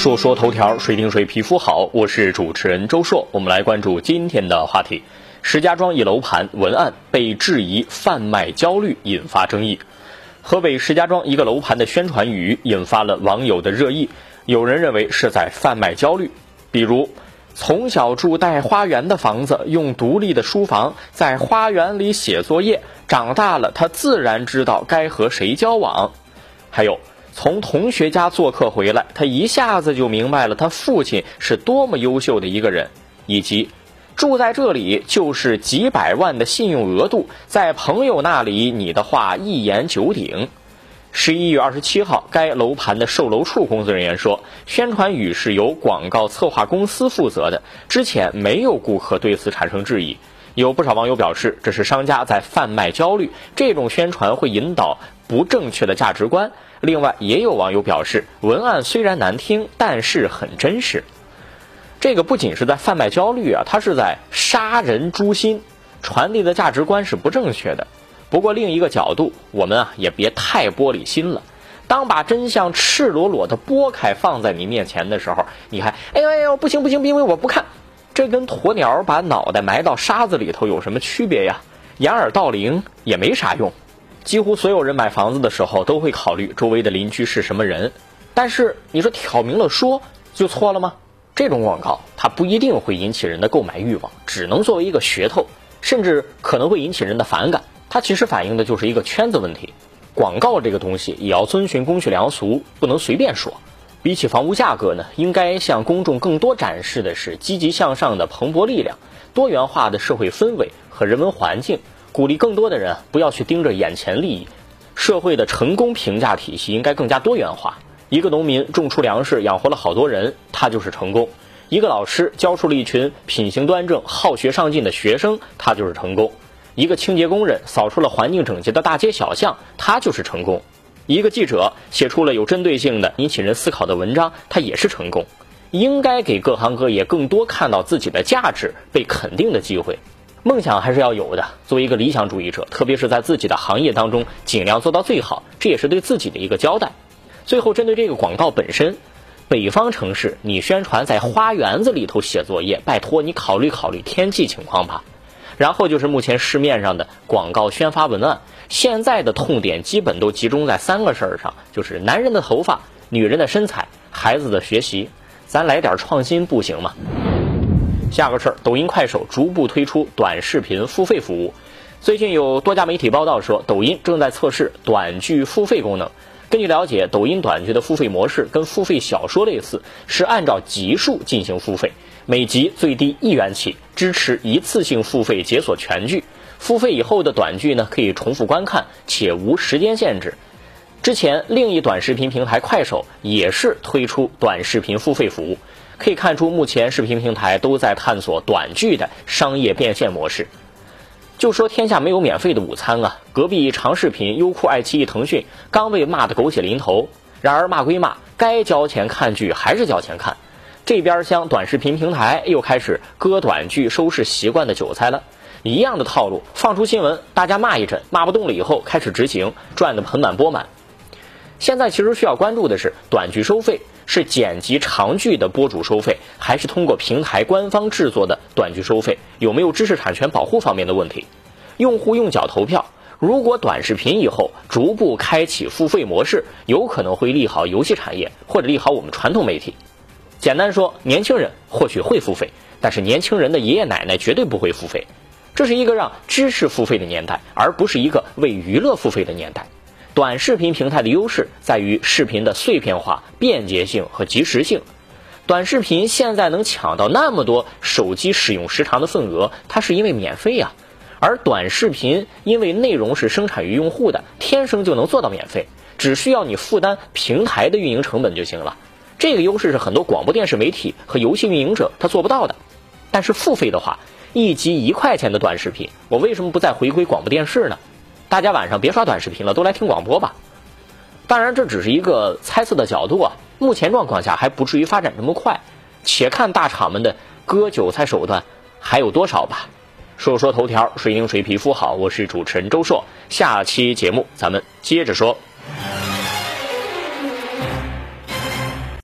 说说头条，谁顶谁皮肤好？我是主持人周硕，我们来关注今天的话题：石家庄一楼盘文案被质疑贩卖焦虑，引发争议。河北石家庄一个楼盘的宣传语引发了网友的热议，有人认为是在贩卖焦虑，比如从小住带花园的房子，用独立的书房在花园里写作业，长大了他自然知道该和谁交往。还有。从同学家做客回来，他一下子就明白了他父亲是多么优秀的一个人，以及住在这里就是几百万的信用额度，在朋友那里你的话一言九鼎。十一月二十七号，该楼盘的售楼处工作人员说，宣传语是由广告策划公司负责的，之前没有顾客对此产生质疑。有不少网友表示，这是商家在贩卖焦虑，这种宣传会引导不正确的价值观。另外，也有网友表示，文案虽然难听，但是很真实。这个不仅是在贩卖焦虑啊，它是在杀人诛心，传递的价值观是不正确的。不过另一个角度，我们啊也别太玻璃心了。当把真相赤裸裸的剥开放在你面前的时候，你还哎呦哎呦不行不行，因为我不看。这跟鸵鸟把脑袋埋到沙子里头有什么区别呀？掩耳盗铃也没啥用。几乎所有人买房子的时候都会考虑周围的邻居是什么人，但是你说挑明了说就错了吗？这种广告它不一定会引起人的购买欲望，只能作为一个噱头，甚至可能会引起人的反感。它其实反映的就是一个圈子问题。广告这个东西也要遵循公序良俗，不能随便说。比起房屋价格呢，应该向公众更多展示的是积极向上的蓬勃力量、多元化的社会氛围和人文环境。鼓励更多的人不要去盯着眼前利益，社会的成功评价体系应该更加多元化。一个农民种出粮食，养活了好多人，他就是成功；一个老师教出了一群品行端正、好学上进的学生，他就是成功；一个清洁工人扫出了环境整洁的大街小巷，他就是成功；一个记者写出了有针对性的、引起人思考的文章，他也是成功。应该给各行各业更多看到自己的价值被肯定的机会。梦想还是要有的。作为一个理想主义者，特别是在自己的行业当中，尽量做到最好，这也是对自己的一个交代。最后，针对这个广告本身，北方城市你宣传在花园子里头写作业，拜托你考虑考虑天气情况吧。然后就是目前市面上的广告宣发文案，现在的痛点基本都集中在三个事儿上，就是男人的头发、女人的身材、孩子的学习。咱来点创新不行吗？下个事儿，抖音、快手逐步推出短视频付费服务。最近有多家媒体报道说，抖音正在测试短剧付费功能。根据了解，抖音短剧的付费模式跟付费小说类似，是按照集数进行付费，每集最低一元起，支持一次性付费解锁全剧。付费以后的短剧呢，可以重复观看，且无时间限制。之前，另一短视频平台快手也是推出短视频付费服务。可以看出，目前视频平台都在探索短剧的商业变现模式。就说天下没有免费的午餐啊！隔壁长视频、优酷、爱奇艺、腾讯刚被骂得狗血淋头，然而骂归骂，该交钱看剧还是交钱看。这边像短视频平台又开始割短剧收视习惯的韭菜了，一样的套路，放出新闻，大家骂一阵，骂不动了以后开始执行，赚得盆满钵满。现在其实需要关注的是短剧收费。是剪辑长剧的播主收费，还是通过平台官方制作的短剧收费？有没有知识产权保护方面的问题？用户用脚投票。如果短视频以后逐步开启付费模式，有可能会利好游戏产业，或者利好我们传统媒体。简单说，年轻人或许会付费，但是年轻人的爷爷奶奶绝对不会付费。这是一个让知识付费的年代，而不是一个为娱乐付费的年代。短视频平台的优势在于视频的碎片化、便捷性和及时性。短视频现在能抢到那么多手机使用时长的份额，它是因为免费呀。而短视频因为内容是生产于用户的，天生就能做到免费，只需要你负担平台的运营成本就行了。这个优势是很多广播电视媒体和游戏运营者他做不到的。但是付费的话，一集一块钱的短视频，我为什么不再回归广播电视呢？大家晚上别刷短视频了，都来听广播吧。当然，这只是一个猜测的角度啊。目前状况下还不至于发展这么快，且看大厂们的割韭菜手段还有多少吧。说说头条，谁赢谁皮肤好？我是主持人周硕，下期节目咱们接着说。